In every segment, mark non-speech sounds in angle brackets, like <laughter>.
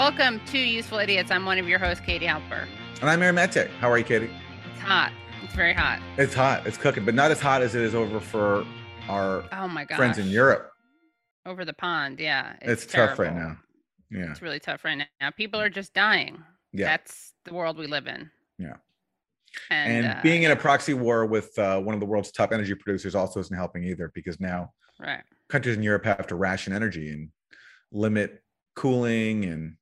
Welcome to Useful Idiots. I'm one of your hosts, Katie Halper. And I'm Aaron Maté. How are you, Katie? It's hot. It's very hot. It's hot. It's cooking, but not as hot as it is over for our Oh my god. friends in Europe. Over the pond. Yeah. It's, tough right now. Yeah. It's really tough right now. People are just dying. Yeah. That's the world we live in. Yeah. And, And uh, being in a proxy war with uh, one of the world's top energy producers also isn't helping either because now right. countries in Europe have to ration energy and limit cooling and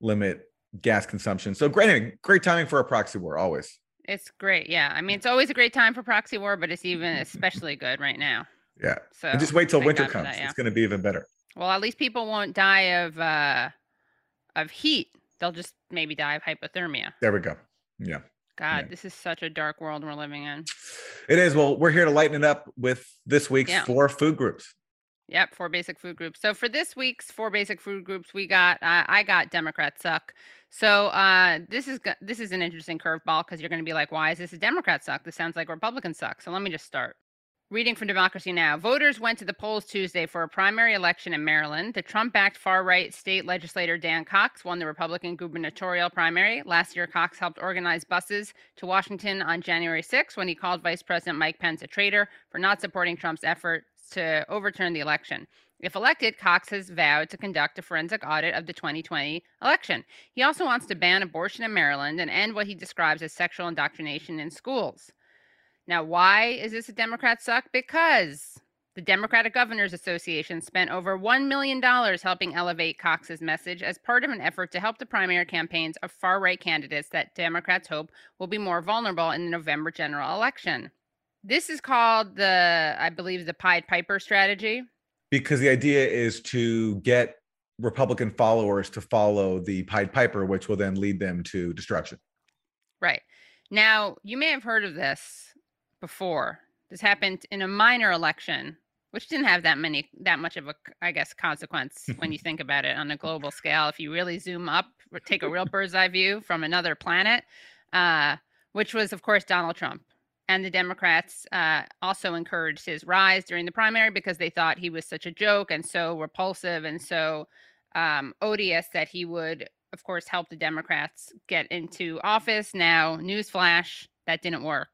limit gas consumption. So great, great timing for a proxy war always. It's great. Yeah. I mean, it's always a great time for proxy war, but it's even especially good right now. Yeah. So and just wait till winter comes. that, yeah. It's going to be even better. Well, at least people won't die of uh of heat. They'll just maybe die of hypothermia. There we go. Yeah. God, Yeah. this is such a dark world we're living in. It is. Well, we're here to lighten it up with this week's Yeah. four food groups. Yep, four basic food groups. So for this week's four basic food groups, we got uh, I got Democrats suck. So uh, this is this is an interesting curveball because you're going to be like, why is this a Democrat suck? This sounds like Republican suck. So let me just start. Reading from Democracy Now! Voters went to the polls Tuesday for a primary election in Maryland. The Trump backed far right state legislator Dan Cox won the Republican gubernatorial primary. Last year, Cox helped organize buses to Washington on January 6 when he called Vice President Mike Pence a traitor for not supporting Trump's efforts to overturn the election. If elected, Cox has vowed to conduct a forensic audit of the 2020 election. He also wants to ban abortion in Maryland and end what he describes as sexual indoctrination in schools. Now, why is this a Democrat suck? Because the Democratic Governors Association spent over $1 million helping elevate Cox's message as part of an effort to help the primary campaigns of far right candidates that Democrats hope will be more vulnerable in the November general election. This is called the, I believe, the Pied Piper strategy. because the idea is to get Republican followers to follow the Pied Piper, which will then lead them to destruction. Right. Now, you may have heard of this before. This happened in a minor election, which didn't have that many that much of a I guess consequence when you <laughs> think about it on a global scale. If you really zoom up, or take a real bird's eye view from another planet, uh, which was of course Donald Trump. And the Democrats uh, also encouraged his rise during the primary because they thought he was such a joke and so repulsive and so um, odious that he would, of course, help the Democrats get into office. Now, newsflash, that didn't work.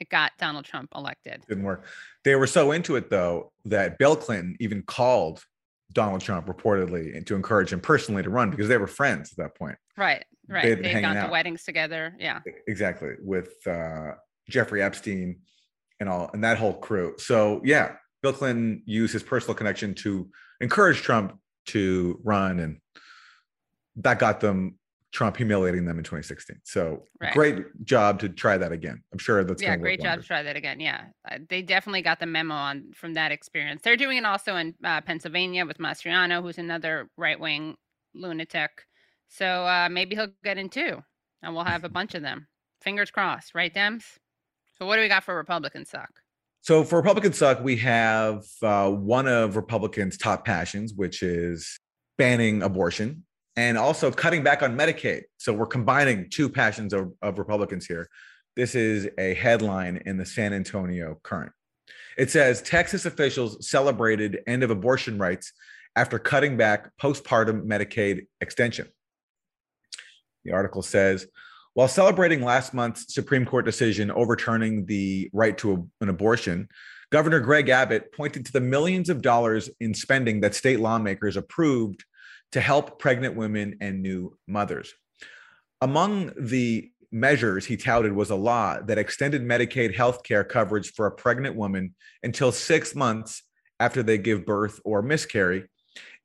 It got Donald Trump elected. Didn't work. They were so into it though that Bill Clinton even called Donald Trump reportedly to encourage him personally to run because they were friends at that point. Right, right. They've hanging gone to weddings together. Yeah. Exactly with uh, Jeffrey Epstein and all and that whole crew. So yeah, Bill Clinton used his personal connection to encourage Trump to run, and that got them Trump humiliating them in 2016. So Right. great job to try that again. I'm sure that's yeah, great job to try that again. Yeah, Uh, they definitely got the memo on from that experience. They're doing it also in uh, Pennsylvania with Mastriano, who's another right wing lunatic. So uh, maybe he'll get in too, and we'll have a bunch of them. Fingers crossed, right, Dems? So what do we got for Republican suck? So for Republican suck, we have uh, one of Republicans' top passions, which is banning abortion and also cutting back on Medicaid. So we're combining two passions of, of Republicans here. This is a headline in the San Antonio Current. It says Texas officials celebrated end of abortion rights after cutting back postpartum Medicaid extension. The article says while celebrating last month's Supreme Court decision overturning the right to a- an abortion, Governor Greg Abbott pointed to the millions of dollars in spending that state lawmakers approved to help pregnant women and new mothers. Among the measures he touted was a law that extended Medicaid health care coverage for a pregnant woman until six months after they give birth or miscarry,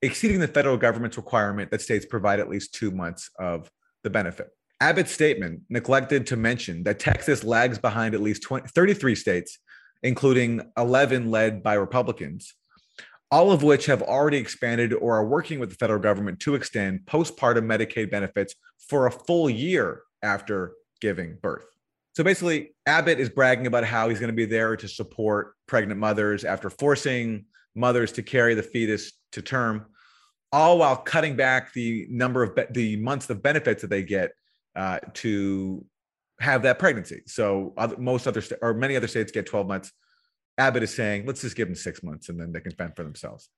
exceeding the federal government's requirement that states provide at least two months of the benefit. Abbott's statement neglected to mention that Texas lags behind at least 20, 33 states, including 11 led by Republicans, all of which have already expanded or are working with the federal government to extend postpartum Medicaid benefits for a full year after giving birth. So basically, Abbott is bragging about how he's going to be there to support pregnant mothers after forcing mothers to carry the fetus to term, all while cutting back the number of be- the months of benefits that they get uh, to have that pregnancy. So other, most other sta- or many other states get 12 months. Abbott is saying, let's just give them six months and then they can fend for themselves.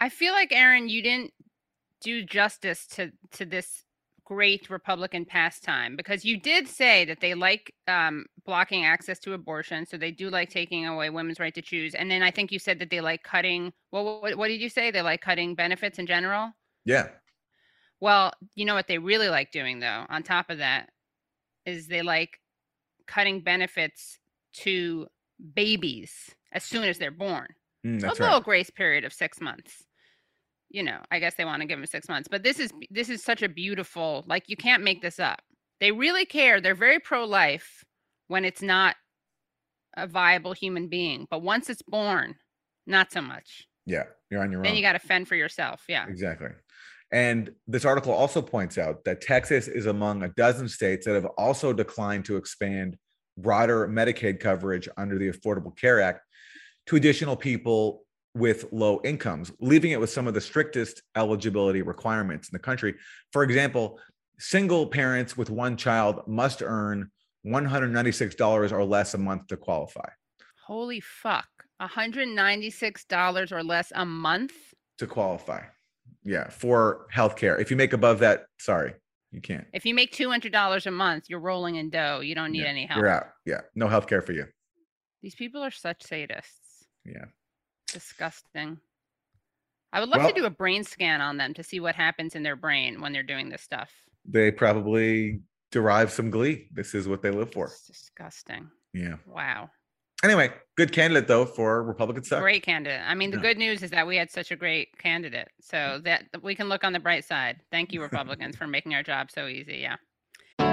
I feel like Aaron, you didn't do justice to to this great Republican pastime because you did say that they like um, blocking access to abortion, so they do like taking away women's right to choose. And then I think you said that they like cutting. Well, what, what did you say? They like cutting benefits in general. Yeah. Well, you know what they really like doing though. On top of that, is they like cutting benefits to babies as soon as they're born. Mm, a little right. grace period of six months you know i guess they want to give them six months but this is this is such a beautiful like you can't make this up they really care they're very pro-life when it's not a viable human being but once it's born not so much Yeah. You're on your then own. Then you got to fend for yourself yeah Exactly. And this article also points out that Texas is among a dozen states that have also declined to expand broader Medicaid coverage under the Affordable Care Act to additional people with low incomes, leaving it with some of the strictest eligibility requirements in the country. For example, single parents with one child must earn $196 or less a month to qualify. holy fuck $196 or less a month To qualify. Yeah, for healthcare. If you make above that, sorry, you can't. if you make $200 a month you're rolling in dough you don't need Yeah, any help You're out. Yeah, no healthcare for you. these people are such sadists Yeah. Disgusting. I would love Well- to do a brain scan on them to see what happens in their brain when they're doing this stuff. They probably derive some glee. This is what they live for. It's disgusting. Yeah. Wow. Anyway, good candidate though for Republican suck. Great candidate. I mean, the Yeah. good news is that we had such a great candidate. So that we can look on the bright side. Thank you, <laughs> Republicans, for making our job so easy. Yeah.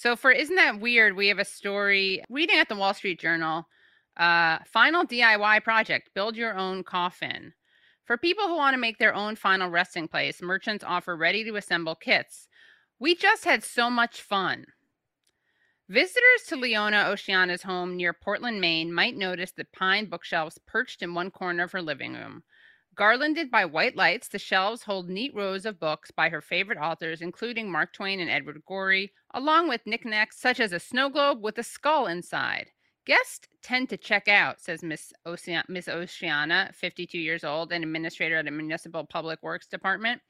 So for isn't that weird? We have a story reading at the Wall Street Journal. Uh, final DIY project: build your own coffin. For people who want to make their own final resting place, merchants offer ready-to-assemble kits. We just had so much fun. Visitors to Leona Oceana's home near Portland, Maine, might notice the pine bookshelves perched in one corner of her living room. Garlanded by white lights, the shelves hold neat rows of books by her favorite authors, including Mark Twain and Edward Gorey, along with knickknacks such as a snow globe with a skull inside. Guests tend to check out, says Miss, Ocean- Miss Oceana, 52 years old and administrator at a municipal public works department.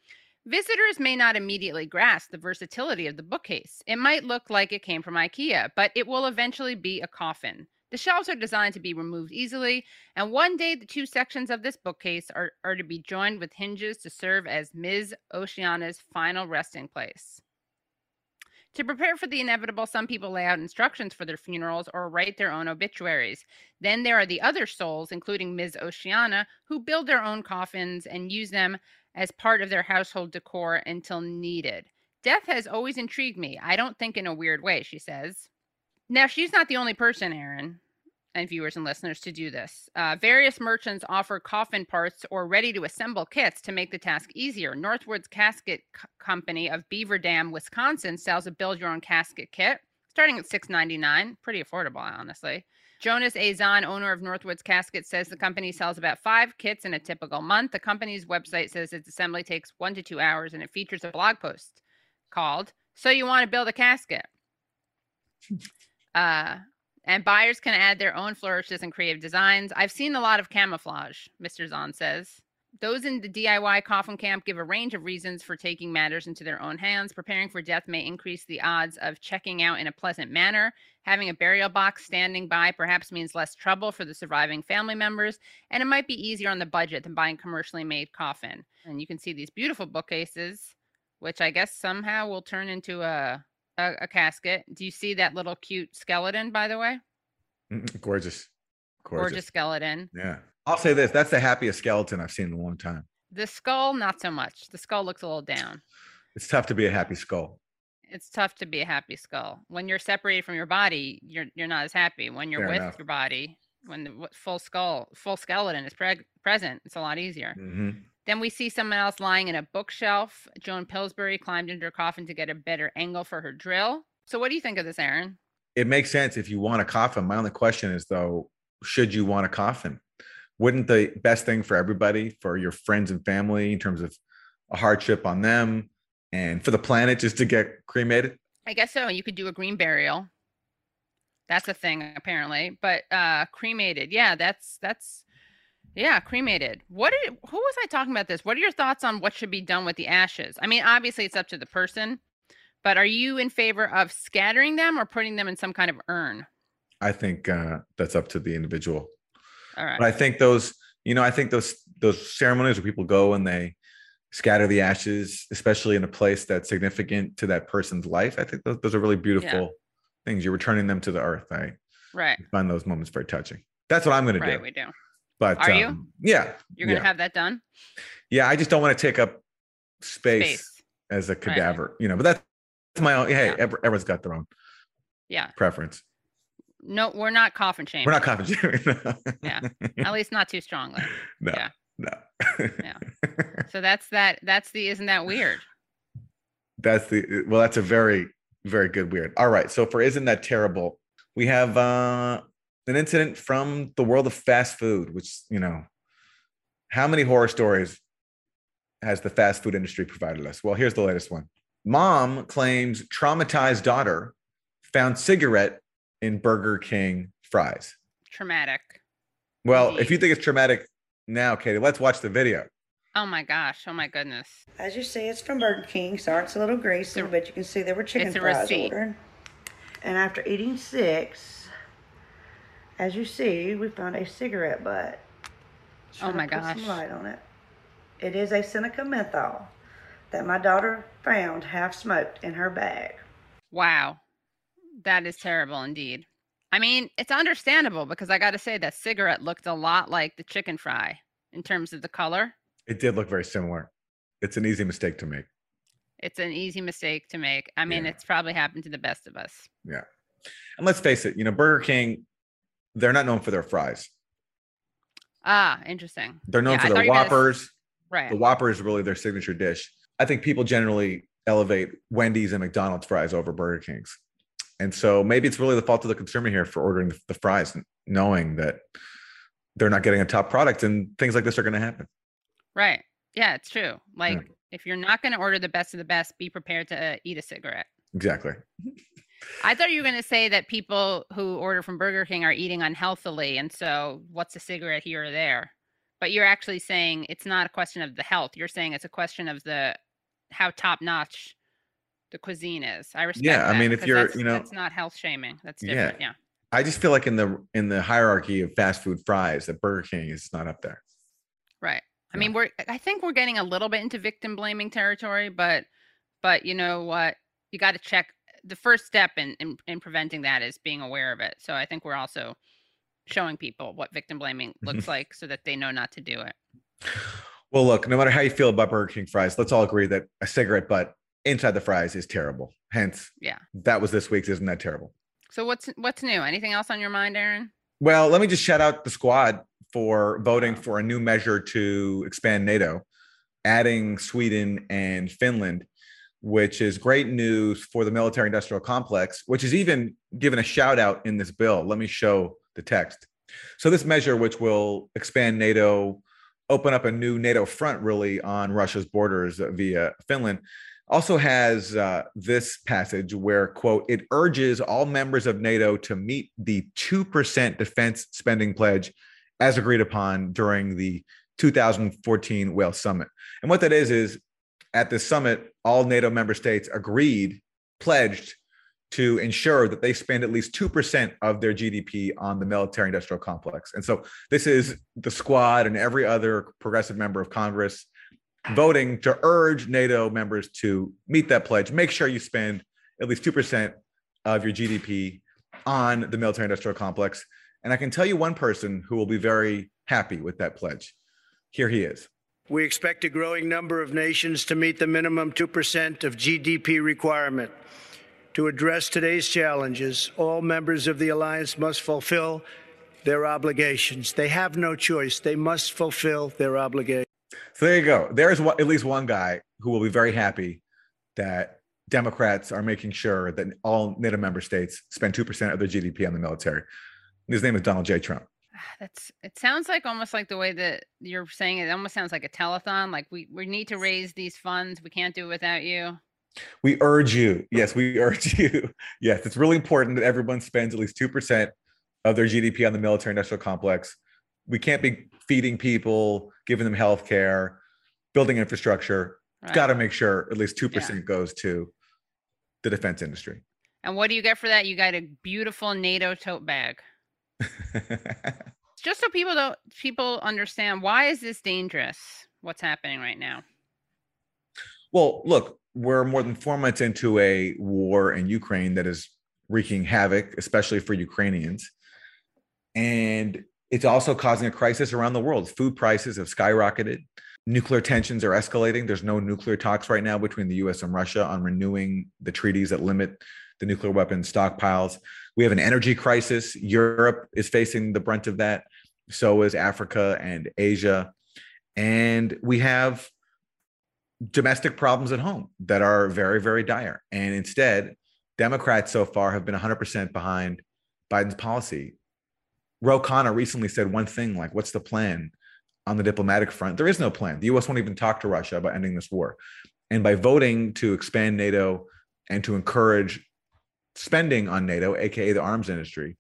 Visitors may not immediately grasp the versatility of the bookcase. It might look like it came from IKEA, but it will eventually be a coffin. The shelves are designed to be removed easily, and one day the two sections of this bookcase are, are to be joined with hinges to serve as Ms. Oceana's final resting place. To prepare for the inevitable, some people lay out instructions for their funerals or write their own obituaries. Then there are the other souls, including Ms. Oceana, who build their own coffins and use them as part of their household decor until needed. Death has always intrigued me. I don't think in a weird way, she says. Now, she's not the only person, Aaron, and viewers and listeners, to do this. Uh, various merchants offer coffin parts or ready to assemble kits to make the task easier. Northwoods Casket C- Company of Beaver Dam, Wisconsin, sells a build your own casket kit starting at $6.99. Pretty affordable, honestly. Jonas Azan, owner of Northwoods Casket, says the company sells about five kits in a typical month. The company's website says its assembly takes one to two hours and it features a blog post called So You Want to Build a Casket? Uh, and buyers can add their own flourishes and creative designs. I've seen a lot of camouflage, Mr. Zahn says. Those in the DIY coffin camp give a range of reasons for taking matters into their own hands. Preparing for death may increase the odds of checking out in a pleasant manner. Having a burial box standing by perhaps means less trouble for the surviving family members, and it might be easier on the budget than buying commercially made coffin. And you can see these beautiful bookcases, which I guess somehow will turn into a a, a casket. Do you see that little cute skeleton, by the way? Gorgeous. Gorgeous, Gorgeous. skeleton. Yeah. I'll say this that's the happiest skeleton I've seen in a long time. The skull, not so much. The skull looks a little down. It's tough to be a happy skull. It's tough to be a happy skull. When you're separated from your body, you're you're not as happy. When you're Fair with enough. your body, when the full skull, full skeleton is preg- present, it's a lot easier. hmm Then we see someone else lying in a bookshelf. Joan Pillsbury climbed into her coffin to get a better angle for her drill. So, what do you think of this, Aaron? It makes sense if you want a coffin. My only question is, though, should you want a coffin? Wouldn't the best thing for everybody, for your friends and family, in terms of a hardship on them and for the planet, just to get cremated? I guess so. You could do a green burial. That's a thing apparently, but uh cremated. Yeah, that's that's yeah, cremated. What did who was I talking about this? What are your thoughts on what should be done with the ashes? I mean, obviously it's up to the person, but are you in favor of scattering them or putting them in some kind of urn? I think uh, that's up to the individual. All right. But I think those, you know, I think those those ceremonies where people go and they scatter the ashes, especially in a place that's significant to that person's life. I think those, those are really beautiful things. You're returning them to the earth. I right. find those moments very touching. That's what I'm going to do. Right, we do. But Are you? um, Yeah, You're gonna yeah. have that done? yeah. I just don't want to take up space, Space. as a cadaver, you know. But that's my own. Hey, Yeah. everyone's got their own Yeah. preference. No, we're not coffin shaming. We're not coffin shaming. no. <laughs> Yeah. At least not too strongly. <laughs> no, yeah. no. Yeah. So that's that. That's the. Isn't that weird? That's the well, that's a very, very good weird. All right. So for isn't that terrible? We have uh an incident from the world of fast food, which you know, how many horror stories has the fast food industry provided us? Well, here's the latest one. Mom claims traumatized daughter found cigarette in Burger King fries. Traumatic. Well, Indeed. if you think it's traumatic now, Katie, let's watch the video. Oh my gosh. Oh my goodness. As you see, it's from Burger King. Sorry, it's a little greasy, but you can see there were chicken it's a fries receipt. ordered. And after eating six, as you see, we found a cigarette butt. Oh Trying to my put gosh. Some light on it. It is a Seneca menthol that my daughter found half smoked in her bag. Wow. That is terrible indeed. I mean, it's understandable because I got to say that cigarette looked a lot like the chicken fry in terms of the color. It did look very similar. It's an easy mistake to make. It's an easy mistake to make. I mean, Yeah. it's probably happened to the best of us. Yeah. And let's face it, you know, Burger King, they're not known for their fries. Ah, interesting. They're known Yeah, for their Whoppers. Right. The Whopper is really their signature dish. I think people generally elevate Wendy's and McDonald's fries over Burger King's. And so maybe it's really the fault of the consumer here for ordering the, fries, knowing that they're not getting a top product and things like this are going to happen. Right. Yeah, it's true. Like, if you're not going to order the best of the best, be prepared to uh, eat a cigarette. Exactly. <laughs> I thought you were going to say that people who order from Burger King are eating unhealthily. And so, what's a cigarette here or there? But you're actually saying it's not a question of the health. You're saying it's a question of the how top notch the cuisine is. I respect that. Yeah, I mean, if you're, you know- that's not health shaming. That's different. Yeah. I just feel like in the in the hierarchy of fast food fries, that Burger King is not up there. Right. I mean, we're I think we're getting a little bit into victim blaming territory, but but you know what? You got to check the first step in, in in preventing that is being aware of it. So I think we're also showing people what victim blaming looks mm-hmm. like so that they know not to do it. Well, look, no matter how you feel about Burger King fries, let's all agree that a cigarette butt inside the fries is terrible. Hence, Yeah. that was this week's. Isn't that terrible? So what's what's new? Anything else on your mind, Aaron? Well, let me just shout out the squad for voting for a new measure to expand NATO, adding Sweden and Finland, which is great news for the military industrial complex, which is even given a shout out in this bill. Let me show the text. So, this measure, which will expand NATO, open up a new NATO front really on Russia's borders via Finland, also has uh, this passage where quote it urges all members of nato to meet the 2% defense spending pledge as agreed upon during the 2014 wales summit and what that is is at this summit all nato member states agreed pledged to ensure that they spend at least 2% of their gdp on the military industrial complex and so this is the squad and every other progressive member of congress voting to urge NATO members to meet that pledge. Make sure you spend at least 2% of your GDP on the military industrial complex. And I can tell you one person who will be very happy with that pledge. Here he is. We expect a growing number of nations to meet the minimum 2% of GDP requirement. To address today's challenges, all members of the alliance must fulfill their obligations. They have no choice. They must fulfill their obligations. So there you go. There's at least one guy who will be very happy that Democrats are making sure that all NATO member states spend 2% of their GDP on the military. His name is Donald J. Trump. Ah, that's it sounds like almost like the way that you're saying it, it almost sounds like a telethon. Like we, we need to raise these funds. We can't do it without you. We urge you. Yes, we <laughs> urge you. Yes, it's really important that everyone spends at least 2% of their GDP on the military industrial complex. We can't be feeding people, giving them health care, building infrastructure. Right. Got to make sure at least 2% Yeah. goes to the defense industry. And what do you get for that? You got a beautiful NATO tote bag. <laughs> Just so people don't people understand why is this dangerous? What's happening right now? well, look, we're more than four months into a war in Ukraine that is wreaking havoc, especially for Ukrainians. And it's also causing a crisis around the world. Food prices have skyrocketed. Nuclear tensions are escalating. There's no nuclear talks right now between the US and Russia on renewing the treaties that limit the nuclear weapon stockpiles. We have an energy crisis. Europe is facing the brunt of that. So is Africa and Asia. And we have domestic problems at home that are very, very dire. And instead, Democrats so far have been 100% behind Biden's policy. Ro Khanna recently said one thing like, What's the plan on the diplomatic front? There is no plan. The US won't even talk to Russia about ending this war. And by voting to expand NATO and to encourage spending on NATO, AKA the arms industry,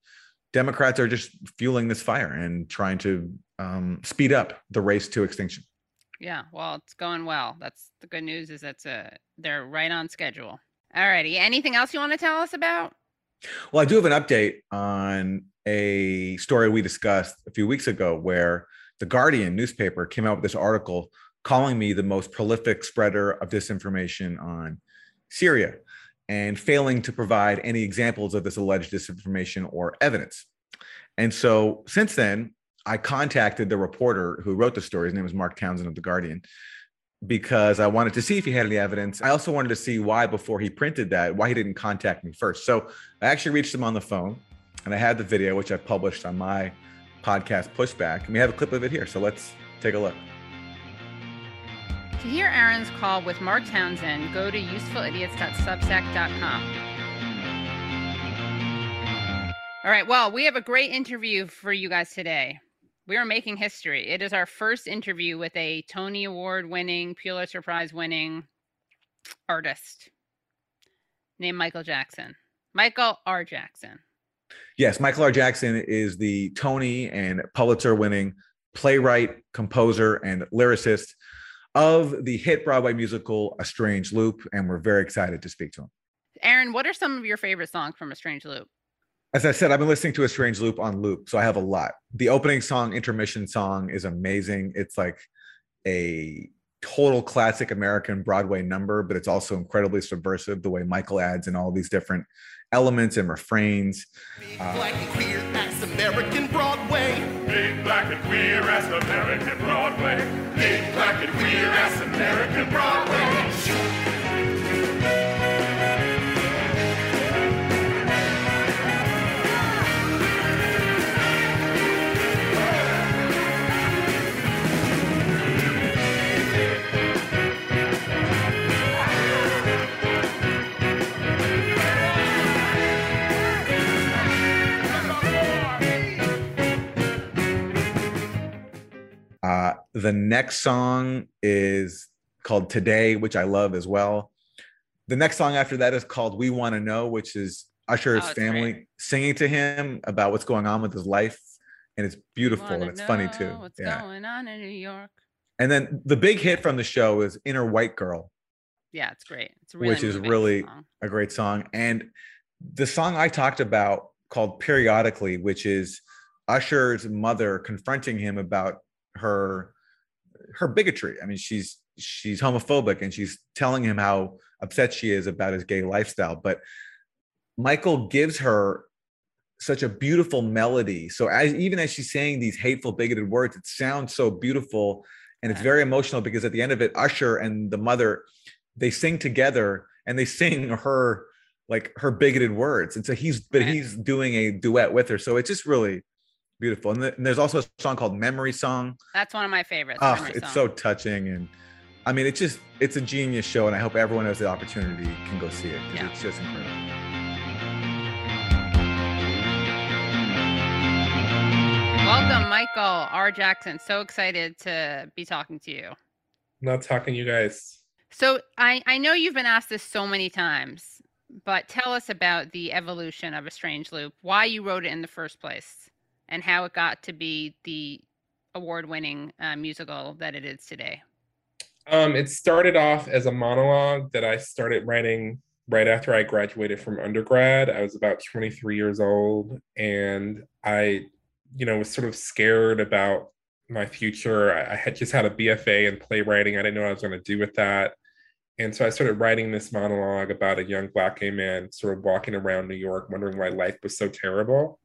Democrats are just fueling this fire and trying to um, speed up the race to extinction. Yeah, well, it's going well. That's the good news is that's a they're right on schedule. Alrighty. Anything else you want to tell us about? Well, I do have an update on a story we discussed a few weeks ago where the Guardian newspaper came out with this article calling me the most prolific spreader of disinformation on Syria and failing to provide any examples of this alleged disinformation or evidence. And so since then, I contacted the reporter who wrote the story. His name is Mark Townsend of The Guardian because I wanted to see if he had any evidence. I also wanted to see why, before he printed that, why he didn't contact me first. So I actually reached him on the phone and I had the video, which I published on my podcast, Pushback. And we have a clip of it here. So let's take a look. To hear Aaron's call with Mark Townsend, go to usefulidiots.substack.com. All right, well, we have a great interview for you guys today. We are making history. It is our first interview with a Tony Award winning, Pulitzer Prize winning artist named Michael Jackson. Michael R. Jackson. Yes, Michael R. Jackson is the Tony and Pulitzer winning playwright, composer, and lyricist of the hit Broadway musical A Strange Loop. And we're very excited to speak to him. Aaron, what are some of your favorite songs from A Strange Loop? As I said, I've been listening to A Strange Loop on loop. So I have a lot. The opening song, intermission song, is amazing. It's like a total classic American Broadway number, but it's also incredibly subversive the way Michael adds in all these different elements and refrains. Big black and queer as American Broadway. Big black and queer as American Broadway. Big queer as American Broadway. Uh, the next song is called Today, which I love as well. The next song after that is called We Want to Know, which is Usher's Oh, family great. singing to him about what's going on with his life. And it's beautiful and it's funny too. What's Yeah. going on in New York? And then the big hit from the show is Inner White Girl, Yeah, it's great. It's really which is really song. a great song. And the song I talked about called Periodically, which is Usher's mother confronting him about her her bigotry. I mean, she's she's homophobic and she's telling him how upset she is about his gay lifestyle. But Michael gives her such a beautiful melody. So as even as she's saying these hateful, bigoted words, it sounds so beautiful and it's very emotional because at the end of it, Usher and the mother they sing together and they sing her like her bigoted words. And so he's but he's doing a duet with her. So it's just really beautiful. And, th- and there's also a song called Memory Song. That's one of my favorites. Oh, Memory it's Song. so touching. And I mean, it's just, it's a genius show. And I hope everyone has the opportunity can go see it. 'cause Yeah. It's just incredible. Welcome, Michael R. Jackson. So excited to be talking to you. Not talking to you guys. So I, I know you've been asked this so many times, but tell us about the evolution of A Strange Loop, why you wrote it in the first place, and how it got to be the award-winning uh, musical that it is today. Um, it started off as a monologue that I started writing right after I graduated from undergrad. I was about 23 years old, and I, you know, was sort of scared about my future. I, I had just had a BFA in playwriting. I didn't know what I was going to do with that. And so I started writing this monologue about a young black gay man sort of walking around New York, wondering why life was so terrible.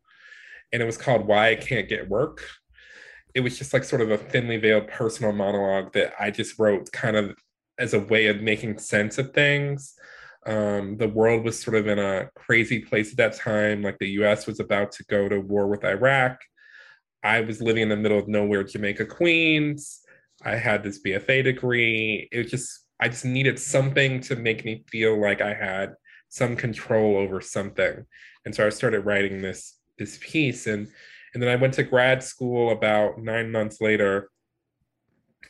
And it was called Why I Can't Get Work. It was just like sort of a thinly veiled personal monologue that I just wrote kind of as a way of making sense of things. Um, the world was sort of in a crazy place at that time. Like the US was about to go to war with Iraq. I was living in the middle of nowhere, Jamaica, Queens. I had this BFA degree. It was just, I just needed something to make me feel like I had some control over something. And so I started writing this this piece and and then I went to grad school about 9 months later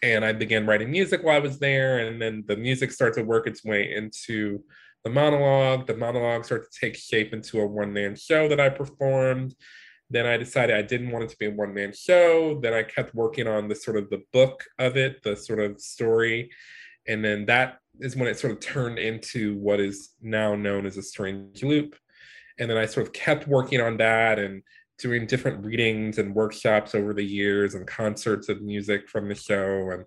and I began writing music while I was there and then the music started to work its way into the monologue. The monologue started to take shape into a one-man show that I performed. Then I decided I didn't want it to be a one-man show. Then I kept working on the sort of the book of it, the sort of story and then that is when it sort of turned into what is now known as a strange loop and then i sort of kept working on that and doing different readings and workshops over the years and concerts of music from the show. And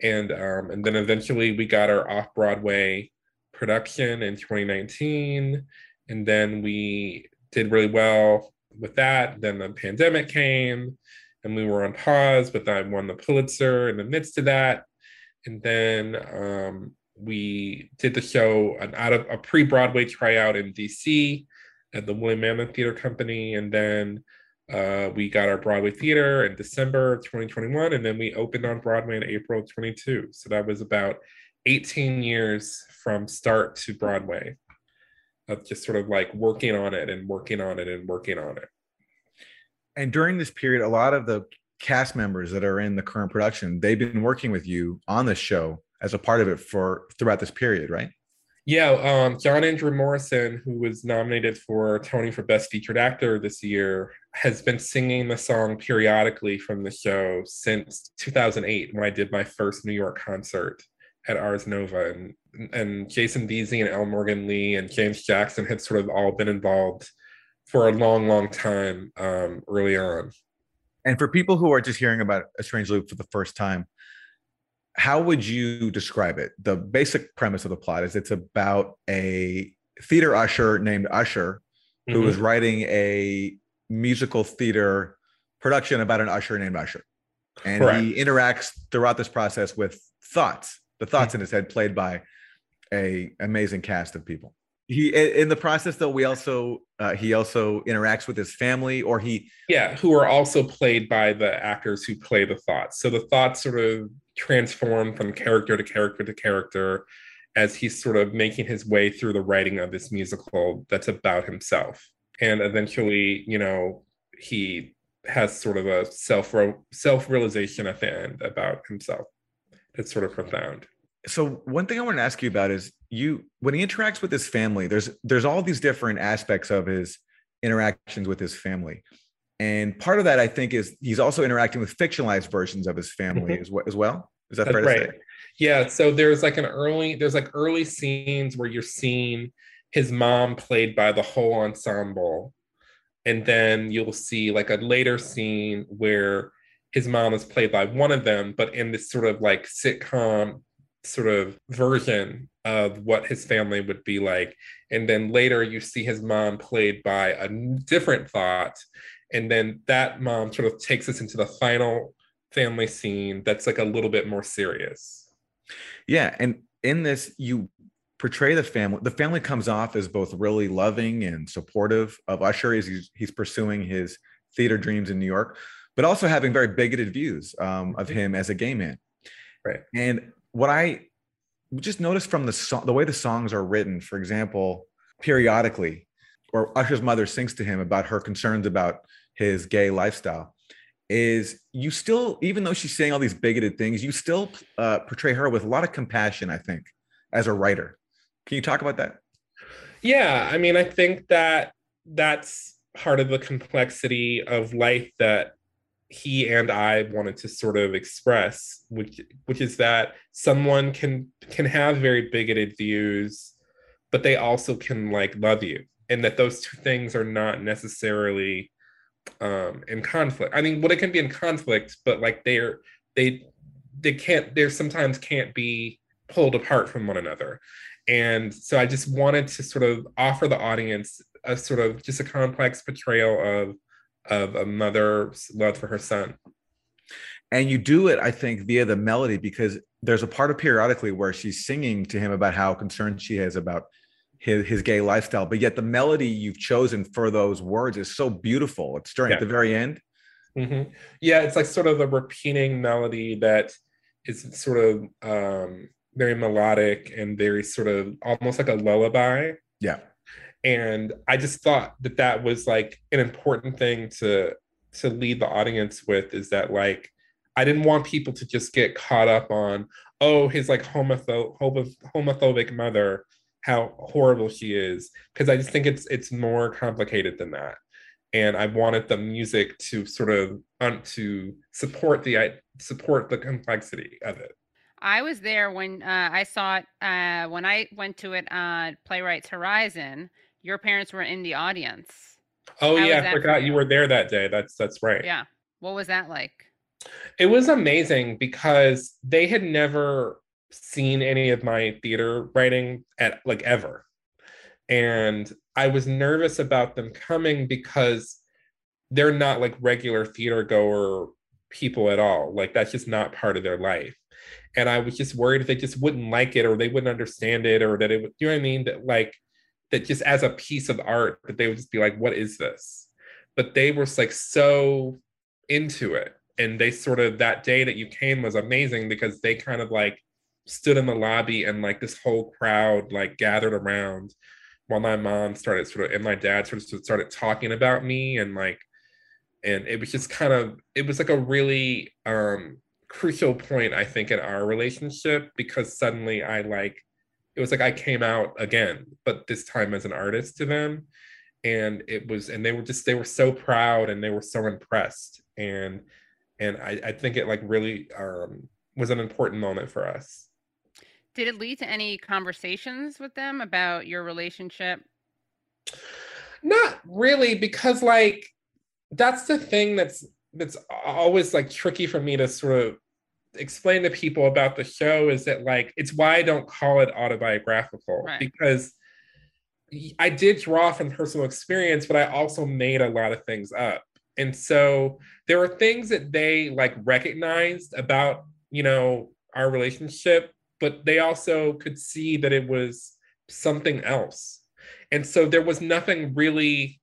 and um, and then eventually we got our off broadway production in 2019 and then we did really well with that. Then the pandemic came and we were on pause but i won the pulitzer in the midst of that. And then um, we did the show an out of a pre-Broadway tryout in DC at the Woolly Mammoth Theater Company, and then uh, we got our Broadway theater in December of 2021, and then we opened on Broadway in April of 22. So that was about 18 years from start to Broadway of just sort of like working on it and working on it and working on it. And during this period, a lot of the cast members that are in the current production, they've been working with you on this show as a part of it for throughout this period, right? Yeah, um, John Andrew Morrison, who was nominated for Tony for Best Featured Actor this year, has been singing the song periodically from the show since 2008 when I did my first New York concert at Ars Nova. And, and Jason Veazey and L. Morgan Lee and James Jackson had sort of all been involved for a long, long time um, early on. And for people who are just hearing about A Strange Loop for the first time, how would you describe it? The basic premise of the plot is it's about a theater usher named Usher who Mhm. is writing a musical theater production about an usher named Usher. And he interacts throughout this process with thoughts, the thoughts in his head played by a amazing cast of people. He in in the process though, we also uh, he also interacts with his family or he Yeah, who are also played by the actors who play the thoughts. So the thoughts sort of transform from character to character to character as he's sort of making his way through the writing of this musical that's about himself. And eventually, you know, he has sort of a self self realization at the end about himself. That's sort of profound. so one thing I want to ask you about is you when he interacts with his family, there's there's all these different aspects of his interactions with his family. And part of that I think is he's also interacting with fictionalized versions of his family Mhm. as, well, as well. Is that That's fair right. to say? Yeah. So there's like an early, there's like early scenes where you're seeing his mom played by the whole ensemble. And then you'll see like a later scene where his mom is played by one of them, but in this sort of like sitcom sort of version of what his family would be like. And then later you see his mom played by a different thought. And then that mom sort of takes us into the final family scene that's like a little bit more serious. Yeah, and in this you portray the family. The family comes off as both really loving and supportive of Usher as he's, he's pursuing his theater dreams in New York, but also having very bigoted views um, of him as a gay man. Right. And what I just noticed from the song, the way the songs are written, for example, periodically, or Usher's mother sings to him about her concerns about his gay lifestyle, is you still, even though she's saying all these bigoted things, you still uh, portray her with a lot of compassion, I think, as a writer. Can you talk about that? Yeah, I mean, I think that that's part of the complexity of life that he and I wanted to sort of express, which which is that someone can can have very bigoted views, but they also can like love you, and that those two things are not necessarily um in conflict. I mean, well, it can be in conflict, but like they're they they can't they're sometimes can't be pulled apart from one another. And so I just wanted to sort of offer the audience a sort of just a complex portrayal of of a mother's love for her son. And you do it, I think, via the melody because there's a part of periodically where she's singing to him about how concerned she is about his, his gay lifestyle, but yet the melody you've chosen for those words is so beautiful. It's during yeah. at the very end. Mm-hmm. Yeah, it's like sort of a repeating melody that is sort of um, very melodic and very sort of almost like a lullaby. Yeah and i just thought that that was like an important thing to to lead the audience with is that like i didn't want people to just get caught up on oh his like homopho- homophobic mother how horrible she is because i just think it's it's more complicated than that and i wanted the music to sort of um, to support the support the complexity of it I was there when uh, I saw it uh, when I went to it on Playwrights Horizon your parents were in the audience. Oh How yeah, I forgot you? you were there that day. That's that's right. Yeah. What was that like? It was amazing because they had never seen any of my theater writing at like ever. And I was nervous about them coming because they're not like regular theater goer people at all. Like that's just not part of their life. And I was just worried they just wouldn't like it or they wouldn't understand it or that it would, you know what I mean? That like that just as a piece of art that they would just be like what is this but they were like so into it and they sort of that day that you came was amazing because they kind of like stood in the lobby and like this whole crowd like gathered around while my mom started sort of and my dad sort of started talking about me and like and it was just kind of it was like a really um crucial point i think in our relationship because suddenly i like it was like I came out again, but this time as an artist to them. And it was, and they were just, they were so proud and they were so impressed. And, and I, I think it like really um, was an important moment for us. Did it lead to any conversations with them about your relationship? Not really, because like that's the thing that's that's always like tricky for me to sort of explain to people about the show is that like it's why I don't call it autobiographical right. because I did draw from personal experience, but I also made a lot of things up. And so there were things that they like recognized about, you know, our relationship, but they also could see that it was something else. And so there was nothing really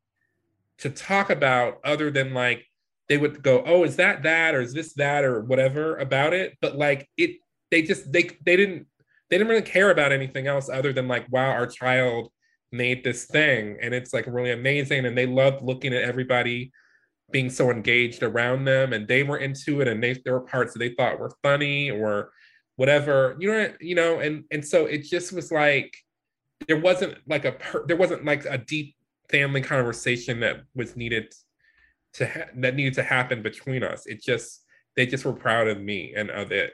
to talk about other than like they would go, "Oh, is that that or is this that or whatever about it?" But like it, they just they they didn't they didn't really care about anything else other than like, "Wow, our child made this thing," and it's like really amazing, and they loved looking at everybody being so engaged around them, and they were into it, and they there were parts that they thought were funny or whatever, you know, you know, and and so it just was like there wasn't like a per, there wasn't like a deep family conversation that was needed to ha- that needed to happen between us. It just they just were proud of me and of it.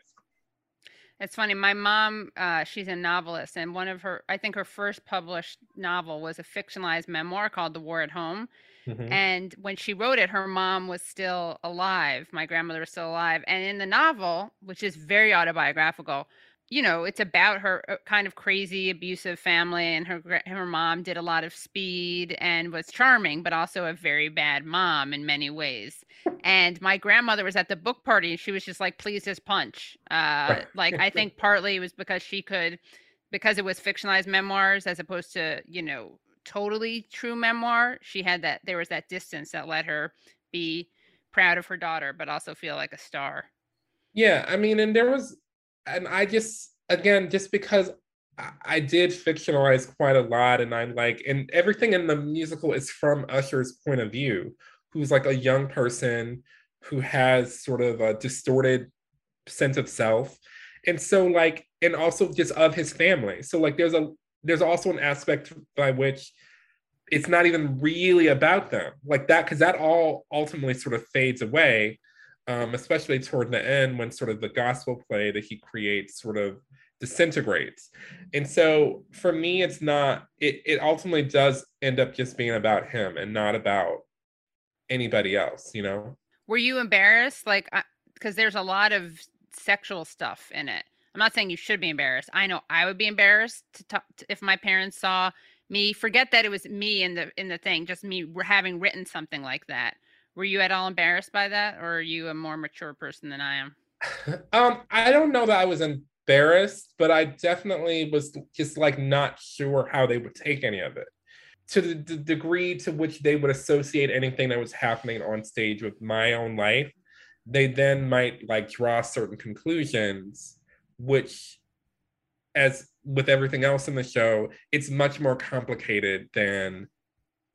It's funny. My mom, uh, she's a novelist, and one of her, I think her first published novel was a fictionalized memoir called The War at Home. Mm-hmm. And when she wrote it, her mom was still alive. My grandmother was still alive. And in the novel, which is very autobiographical, you know, it's about her uh, kind of crazy, abusive family, and her her mom did a lot of speed and was charming, but also a very bad mom in many ways. And my grandmother was at the book party, and she was just like please just punch. Uh, like I think partly it was because she could, because it was fictionalized memoirs as opposed to you know totally true memoir. She had that there was that distance that let her be proud of her daughter, but also feel like a star. Yeah, I mean, and there was, and I just again, just because I did fictionalize quite a lot, and I'm like, and everything in the musical is from Usher's point of view, who's like a young person who has sort of a distorted sense of self, and so like, and also just of his family. So like, there's a there's also an aspect by which it's not even really about them like that because that all ultimately sort of fades away um, especially toward the end when sort of the gospel play that he creates sort of disintegrates. And so for me, it's not, it, it ultimately does end up just being about him and not about anybody else, you know? Were you embarrassed? Like, because there's a lot of sexual stuff in it. I'm not saying you should be embarrassed. I know I would be embarrassed to talk to, if my parents saw me. Forget that it was me in the in the thing, just me having written something like that. Were you at all embarrassed by that, or are you a more mature person than I am? <laughs> um, I don't know that I was embarrassed, but I definitely was just like not sure how they would take any of it. To the, the degree to which they would associate anything that was happening on stage with my own life, they then might like draw certain conclusions, which, as with everything else in the show, it's much more complicated than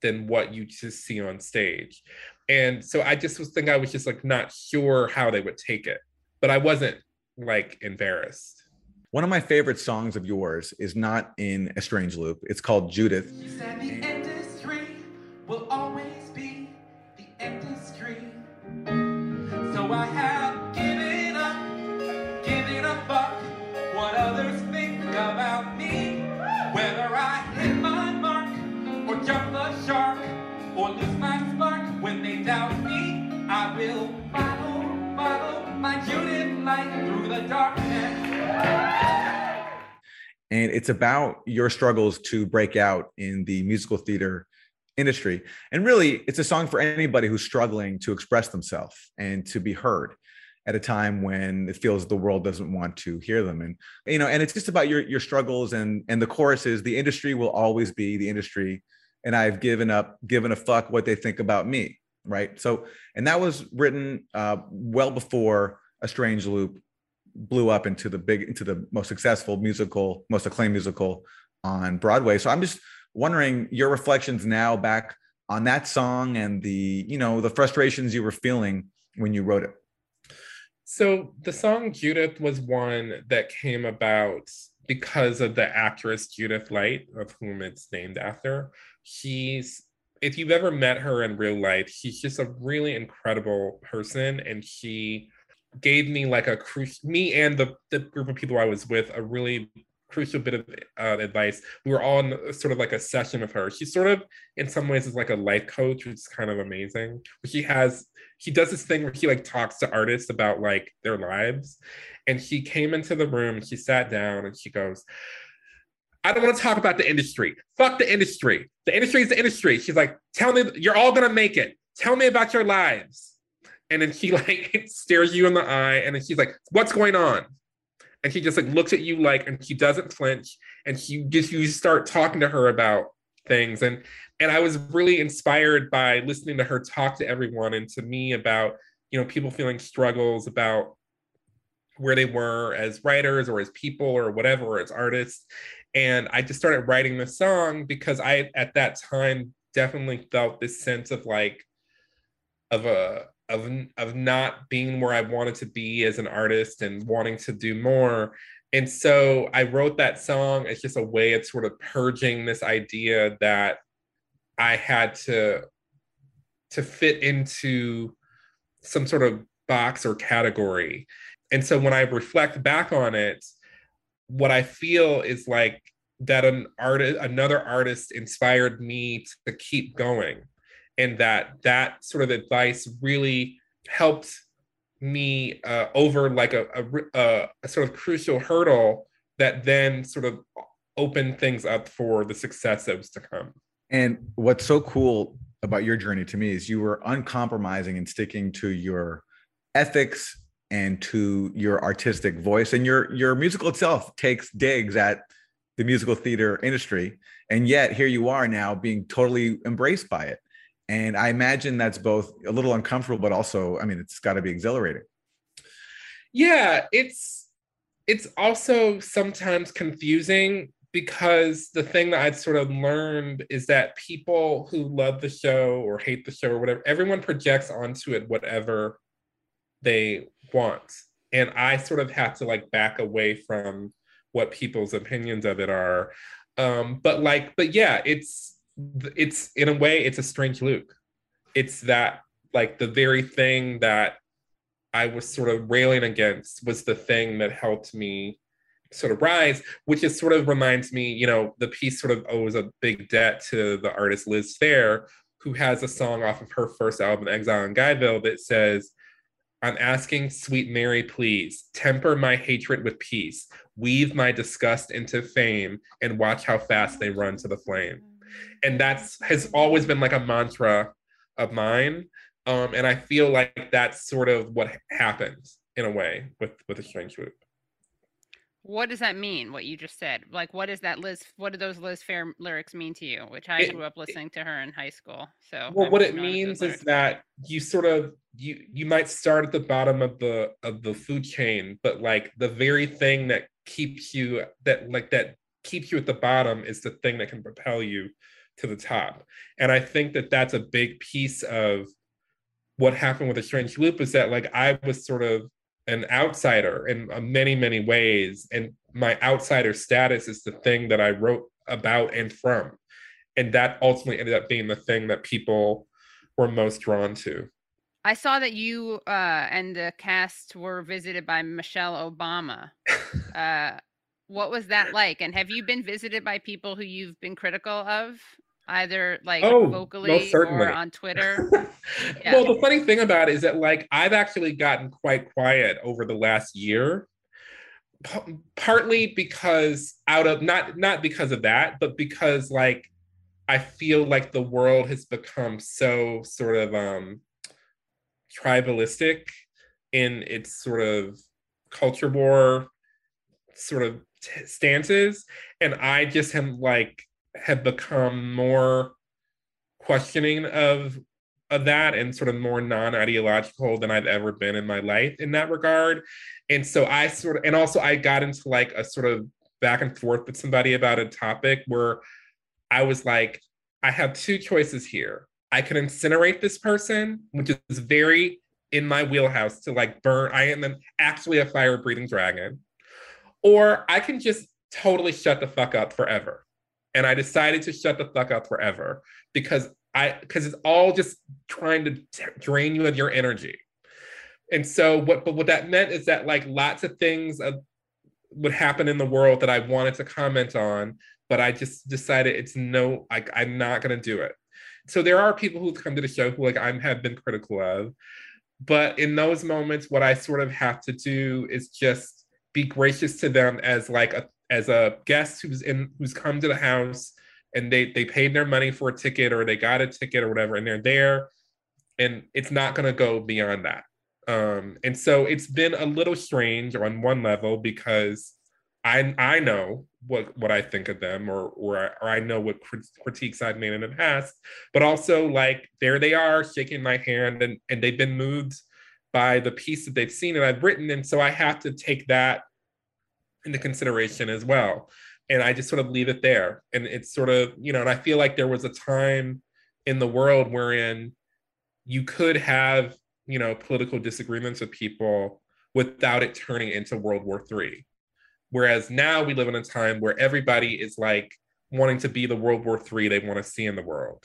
than what you just see on stage. And so I just was thinking I was just like not sure how they would take it, but I wasn't like embarrassed. One of my favorite songs of yours is not in a strange loop. It's called Judith. Doubt me, I will follow, follow my Judith light through the darkness. And it's about your struggles to break out in the musical theater industry. And really, it's a song for anybody who's struggling to express themselves and to be heard at a time when it feels the world doesn't want to hear them. And you know and it's just about your your struggles and and the chorus is the industry will always be the industry. And i've given up given a fuck what they think about me right? So and that was written uh, well before a strange loop blew up into the big into the most successful musical most acclaimed musical on broadway. So i'm just wondering your reflections now back on that song and the you know the frustrations you were feeling when you wrote it. So the song judith was one that came about because of the actress judith light of whom it's named after. She's if you've ever met her in real life she's just a really incredible person and she gave me like a crucial me and the, the group of people I was with a really crucial bit of uh, advice. We were all in sort of like a session with her. She sort of, in some ways, is like a life coach, which is kind of amazing. She has, she does this thing where she like talks to artists about like their lives. And she came into the room, and she sat down, and she goes, I don't want to talk about the industry. Fuck the industry. The industry is the industry. She's like, tell me, you're all gonna make it. Tell me about your lives and then she <laughs> like stares you in the eye and then she's like what's going on and she just like looks at you like and she doesn't flinch and she just you start talking to her about things and and i was really inspired by listening to her talk to everyone and to me about you know people feeling struggles about where they were as writers or as people or whatever or as artists and i just started writing the song because i at that time definitely felt this sense of like of a of of not being where I wanted to be as an artist and wanting to do more. And so I wrote that song as just a way of sort of purging this idea that I had to to fit into some sort of box or category. And so when I reflect back on it, what I feel is like that an artist another artist inspired me to keep going and that that sort of advice really helped me uh, over like a, a, a, sort of crucial hurdle that then sort of opened things up for the success that was to come. And what's so cool about your journey to me is you were uncompromising and sticking to your ethics and to your artistic voice and your your musical itself takes digs at the musical theater industry and yet here you are now being totally embraced by it And I imagine that's both a little uncomfortable, but also, I mean, it's got to be exhilarating. Yeah, it's it's also sometimes confusing because the thing that i've sort of learned is that people who love the show or hate the show or whatever, everyone projects onto it whatever they want. And I sort of have to like back away from what people's opinions of it are. Um, but like, but yeah, it's it's in a way, it's a strange loop. It's that like the very thing that I was sort of railing against was the thing that helped me sort of rise, which is sort of reminds me, you know, the piece sort of owes a big debt to the artist Liz Phair, who has a song off of her first album, Exile in Guyville, that says, I'm asking, sweet Mary, please temper my hatred with peace, weave my disgust into fame, and watch how fast they run to the flame. And that's has always been like a mantra of mine. Um, and I feel like that's sort of what happens in a way with with a strange loop. What does that mean? What you just said? Like, what is that Liz? What do those Liz Phair lyrics mean to you? Which I It- grew up listening to her in high school. So, Well, I'm what it means is that you sort of you you might start at the bottom of the of the food chain, but like the very thing that keeps you that like that keeps you at the bottom is the thing that can propel you to the top. And I think that that's a big piece of what happened with the strange loop is that like I was sort of an outsider in uh, many many ways and my outsider status is the thing that I wrote about and from and that ultimately ended up being the thing that people were most drawn to I saw that you uh, and the cast were visited by Michelle Obama. <laughs> uh, what was that like? And have you been visited by people who you've been critical of, either like Oh, vocally or on Twitter? <laughs> Yeah. well the funny thing about it is that like i've actually gotten quite quiet over the last year p- partly because out of not not because of that but because like i feel like the world has become so sort of um tribalistic in its sort of culture war sort of t- stances and i just am like have become more questioning of of that and sort of more non-ideological than I've ever been in my life in that regard. And so I sort of and also I got into like a sort of back and forth with somebody about a topic where I was like, I have two choices here. I can incinerate this person, which is very in my wheelhouse to like burn. I am an, actually a fire breathing dragon. Or I can just totally shut the fuck up forever. And I decided to shut the fuck up forever because I because it's all just trying to t- drain you of your energy. And so what but what that meant is that like lots of things uh, would happen in the world that I wanted to comment on, but I just decided it's no like I'm not going to do it. So there are people who come to the show who like I have been critical of, but in those moments what I sort of have to do is just be gracious to them as like a as a guest who's in who's come to the house and they they paid their money for a ticket or they got a ticket or whatever and they're there and it's not going to go beyond that. Um and so it's been a little strange on one level because i i know what what i think of them or or, I- or i know what crit- critiques i've made in the past but also like there they are shaking my hand and and they've been moved by the piece that they've seen and i've written and so i have to take that into consideration as well and I just sort of leave it there. And it's sort of, you know, and I feel like there was a time in the world wherein you could have, you know, political disagreements with people without it turning into World War III. Whereas now we live in a time where everybody is like wanting to be the World War III they want to see in the world.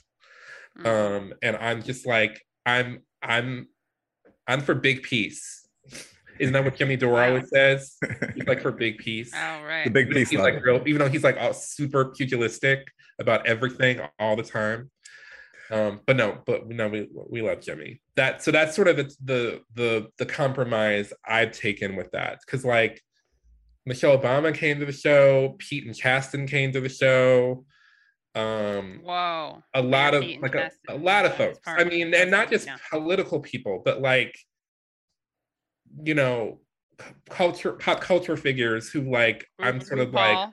Mm. Um, and I'm just like, I'm, I'm, I'm for big peace. <laughs> Isn't that what Jimmy Dore Wow. always says? He's like for big <laughs> peace. Oh, right. The big peace. he's love. like real, even though he's like all super pugilistic about everything all the time. Um, but no, but no, we we love Jimmy. That so that's sort of the the the, the compromise I've taken with that because like Michelle Obama came to the show, Pete and Chasten came to the show. Um, Whoa. a lot of Pete and like a, a lot of folks. I mean, and not just Yeah. political people, but like you know, culture pop culture figures who like I'm mm-hmm, sort of like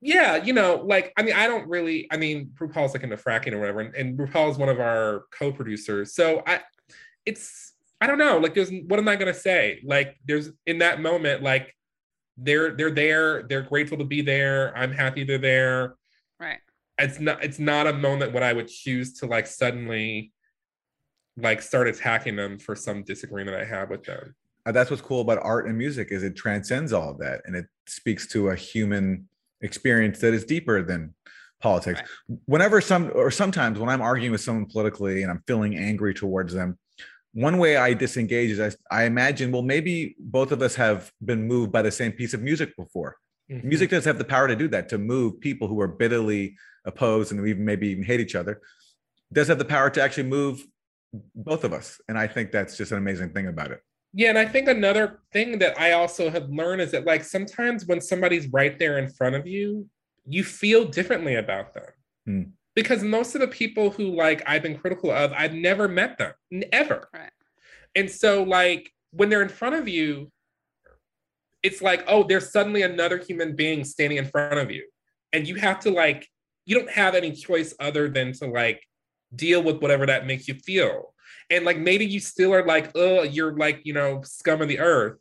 yeah, you know, like I mean, I don't really. I mean, RuPaul's like into fracking or whatever, and, and RuPaul is one of our co-producers. So I, it's I don't know. Like, there's what am I gonna say? Like, there's in that moment, like they're they're there. They're grateful to be there. I'm happy they're there. Right. It's not. It's not a moment when I would choose to like suddenly, like, start attacking them for some disagreement I have with them. Uh, that's what's cool about art and music is it transcends all of that and it speaks to a human experience that is deeper than politics. Right. Whenever some or sometimes when I'm arguing with someone politically and I'm feeling angry towards them, one way I disengage is I, I imagine, well, maybe both of us have been moved by the same piece of music before. Mm-hmm. Music does have the power to do that, to move people who are bitterly opposed and even maybe even hate each other. It does have the power to actually move both of us. And I think that's just an amazing thing about it. Yeah, and I think another thing that I also have learned is that like sometimes when somebody's right there in front of you, you feel differently about them. Hmm. Because most of the people who like I've been critical of, I've never met them, ever. Right. And so like when they're in front of you, it's like, oh, there's suddenly another human being standing in front of you. And you have to like, you don't have any choice other than to like deal with whatever that makes you feel and like maybe you still are like, oh, you're like, you know, scum of the earth.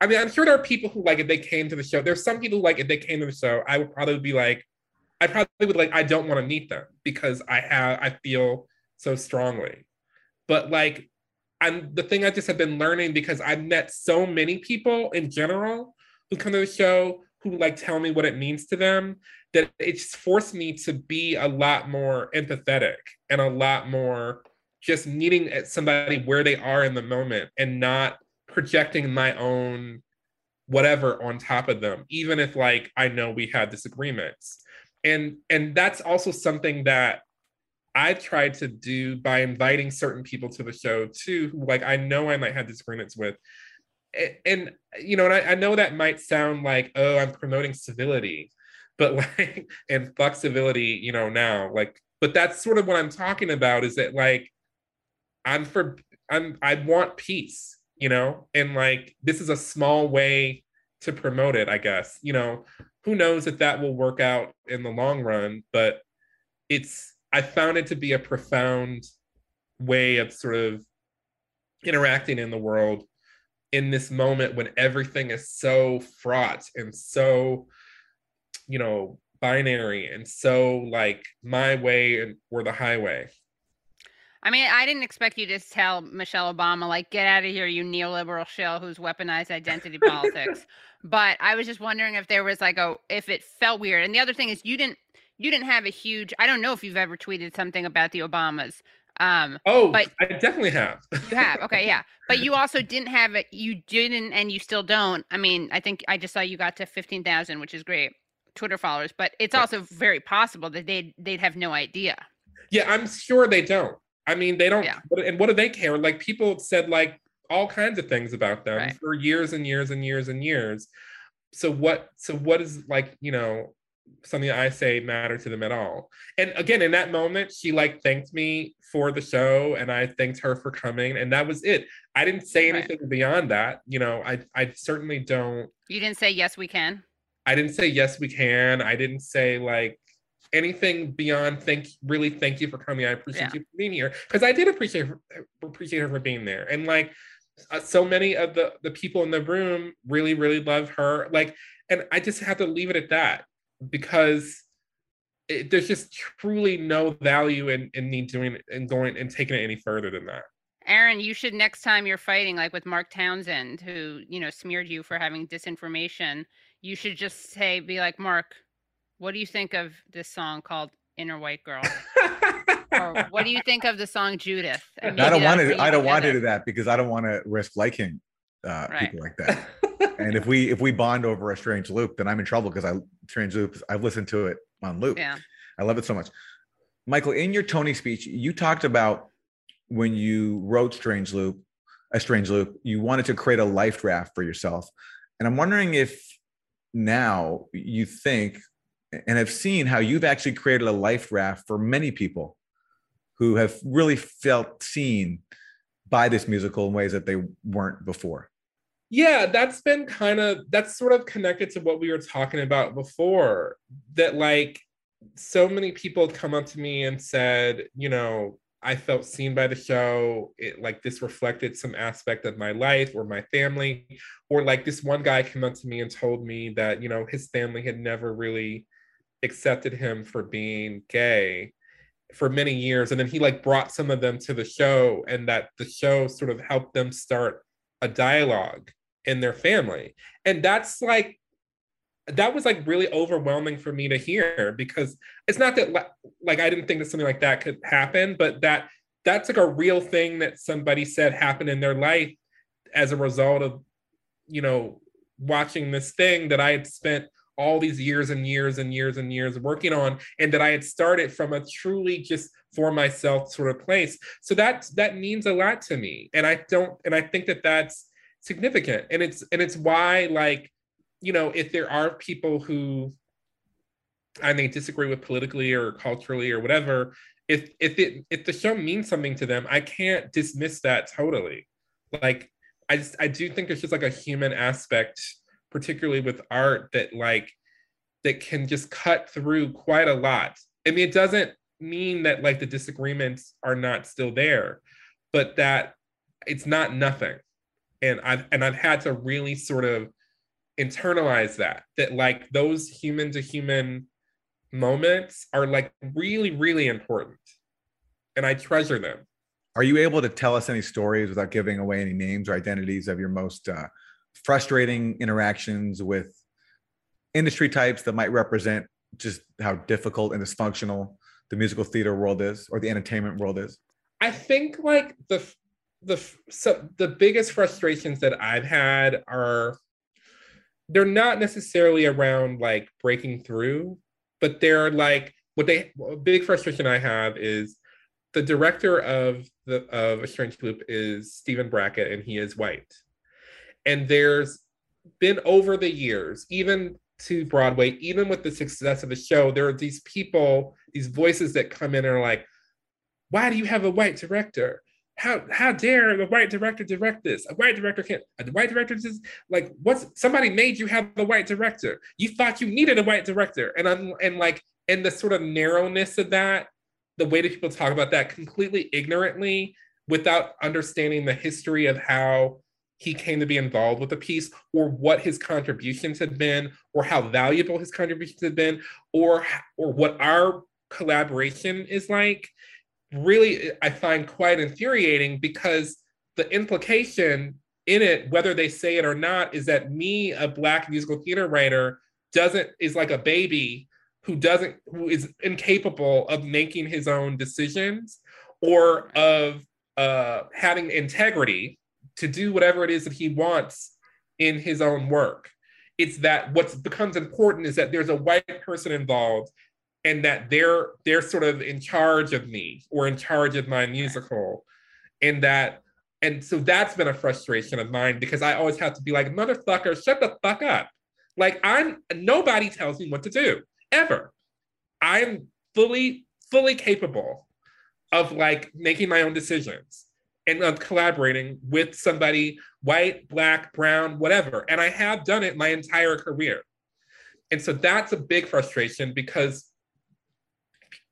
I mean, I'm sure there are people who like if they came to the show. There's some people who, like if they came to the show, I would probably be like, I probably would like, I don't want to meet them because I have I feel so strongly. But like, I'm the thing I just have been learning because I've met so many people in general who come to the show who like tell me what it means to them that it's forced me to be a lot more empathetic and a lot more just meeting eh, somebody where they are in the moment and not projecting my own whatever on top of them even if like i know we had disagreements. And and that's also something that i've tried to do by inviting certain people to the show too who like i know i might have disagreements with and, you know and I, I know that might sound like oh i'm promoting civility but <laughs> like and flexibility you know now like but that's sort of what i'm talking about is that like I'm for I'm I want peace, you know, and like this is a small way to promote it, I guess. You know, who knows if that will work out in the long run, but it's I found it to be a profound way of sort of interacting in the world in this moment when everything is so fraught and so you know binary and so like my way or the highway I mean, I didn't expect you to tell Michelle Obama, like, get out of here, you neoliberal shell who's weaponized identity <laughs> politics. But I was just wondering if there was like a, if it felt weird. And the other thing is, you didn't, you didn't have a huge, I don't know if you've ever tweeted something about the Obamas. Um, oh, but I definitely have. you have. Okay. Yeah. But you <laughs> also didn't have it. You didn't, and you still don't. I mean, I think I just saw you got to 15,000, which is great Twitter followers, but it's right. also very possible that they'd, they'd have no idea. Yeah. I'm sure they don't. I mean, they don't. Yeah. And what do they care? Like people said like all kinds of things about them right. for years and years and years and years. So what? So what is like you know something I say matter to them at all? And again, in that moment, she like thanked me for the show, and I thanked her for coming, and that was it. I didn't say anything right. beyond that. You know, I I certainly don't. You didn't say yes, we can. I didn't say yes, we can. I didn't say like anything beyond thank really thank you for coming. I appreciate yeah. you for being here because I did appreciate her, appreciate her for being there. And like uh, so many of the the people in the room really really love her. Like, and I just have to leave it at that because it, there's just truly no value in in me doing and going and taking it any further than that. Aaron, you should next time you're fighting, like with Mark Townsend, who you know smeared you for having disinformation. You should just say, be like, Mark, what do you think of this song called Inner White Girl? <laughs> or what do you think of the song Judith? I don't want to. I don't want to do that because I don't want to risk liking uh, right. people like that. <laughs> and if we if we bond over a strange loop, then I'm in trouble because I strange loop. I've listened to it on loop. Yeah, I love it so much. Michael, in your Tony speech, you talked about when you wrote Strange Loop, a Strange Loop, you wanted to create a life draft for yourself, and I'm wondering if now you think and have seen how you've actually created a life raft for many people who have really felt seen by this musical in ways that they weren't before. Yeah, that's been kind of that's sort of connected to what we were talking about before. That like so many people come up to me and said, you know, I felt seen by the show. It like this reflected some aspect of my life or my family. Or like this one guy came up to me and told me that, you know, his family had never really accepted him for being gay for many years. And then he like brought some of them to the show and that the show sort of helped them start a dialogue in their family. And that's like that was like really overwhelming for me to hear because it's not that like I didn't think that something like that could happen, but that that's like a real thing that somebody said happened in their life as a result of you know watching this thing that I had spent all these years and years and years and years working on and that I had started from a truly just for myself sort of place. So that that means a lot to me and I don't and I think that that's significant and it's and it's why like you know, if there are people who I may disagree with politically or culturally or whatever, if if it if the show means something to them, I can't dismiss that totally. Like I just I do think there's just like a human aspect, particularly with art, that like that can just cut through quite a lot. I mean, it doesn't mean that like the disagreements are not still there, but that it's not nothing. And I've and I've had to really sort of internalize that that like those human to human moments are like really really important and i treasure them. Are you able to tell us any stories without giving away any names or identities of your most uh, frustrating interactions with industry types that might represent just how difficult and dysfunctional the musical theater world is or the entertainment world is? I think like the the so the biggest frustrations that i've had are they're not necessarily around like breaking through, but they're like what they a big frustration I have is the director of the of A Strange Loop is Stephen Brackett and he is white. And there's been over the years, even to Broadway, even with the success of the show, there are these people, these voices that come in and are like, why do you have a white director? How how dare a white director direct this? A white director can't. A white director just like what's somebody made you have a white director. You thought you needed a white director, and I'm and like and the sort of narrowness of that, the way that people talk about that completely ignorantly without understanding the history of how he came to be involved with the piece or what his contributions had been or how valuable his contributions had been or or what our collaboration is like really I find quite infuriating because the implication in it, whether they say it or not, is that me, a black musical theater writer, doesn't is like a baby who doesn't who is incapable of making his own decisions or of uh, having integrity to do whatever it is that he wants in his own work. It's that what becomes important is that there's a white person involved and that they're they're sort of in charge of me or in charge of my musical. And that and so that's been a frustration of mine because i always have to be like motherfucker shut the fuck up. Like i'm nobody tells me what to do ever. I'm fully fully capable of like making my own decisions and of collaborating with somebody white black brown whatever. And i have done it my entire career. And so that's a big frustration because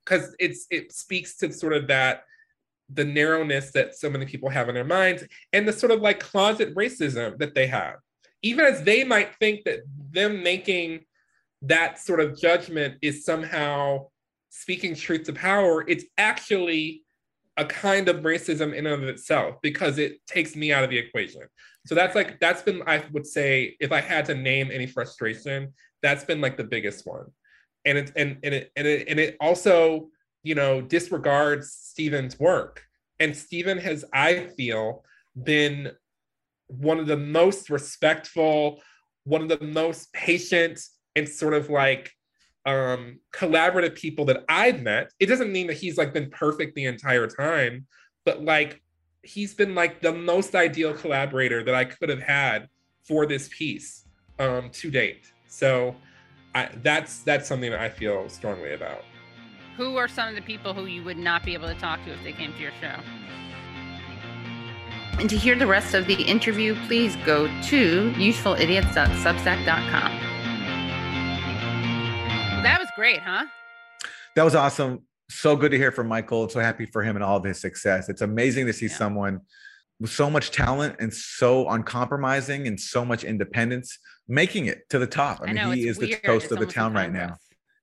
because it's it speaks to sort of that the narrowness that so many people have in their minds and the sort of like closet racism that they have. Even as they might think that them making that sort of judgment is somehow speaking truth to power it's actually a kind of racism in and of itself because it takes me out of the equation. So that's like that's been i would say if i had to name any frustration that's been like the biggest one and it and, and it and it and it also you know disregards Stephen's work. And Stephen has, I feel, been one of the most respectful, one of the most patient and sort of like um collaborative people that I've met. It doesn't mean that he's like been perfect the entire time, but like he's been like the most ideal collaborator that I could have had for this piece um to date. So I, that's that's something that I feel strongly about. Who are some of the people who you would not be able to talk to if they came to your show? And to hear the rest of the interview, please go to usefulidiots.substack.com. That was great, huh? That was awesome. So good to hear from Michael. So happy for him and all of his success. It's amazing to see yeah. someone with so much talent and so uncompromising and so much independence making it to the top. I mean, I know, he is weird. the toast it's of the town right now.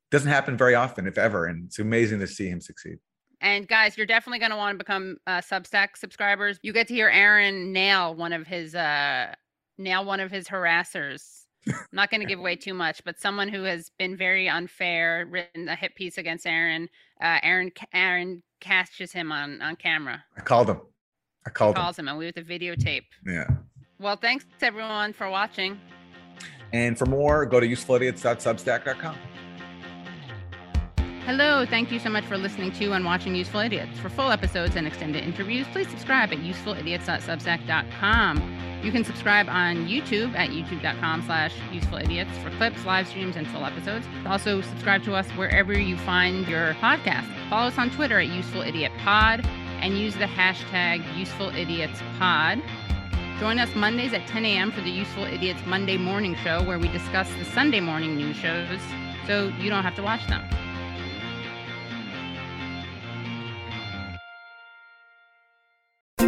Doesn't happen very often, if ever. And it's amazing to see him succeed. And guys, you're definitely going to want to become uh, Substack subscribers. You get to hear Aaron nail one of his uh nail one of his harassers. I'm not going to give away too much, but someone who has been very unfair, written a hit piece against Aaron. Uh, Aaron Aaron catches him on on camera. I called him. I called calls him. him, and we have the videotape. Yeah. Well, thanks everyone for watching. And for more, go to usefulidiots.substack.com. Hello, thank you so much for listening to and watching Useful Idiots. For full episodes and extended interviews, please subscribe at usefulidiots.substack.com. You can subscribe on YouTube at youtube.com slash usefulidiots for clips, live streams, and full episodes. Also, subscribe to us wherever you find your podcast. Follow us on Twitter at usefulIdiotPod and use the hashtag usefulidiots.pod. Join us Mondays at 10 a.m. for the Useful Idiots Monday Morning Show, where we discuss the Sunday morning news shows so you don't have to watch them.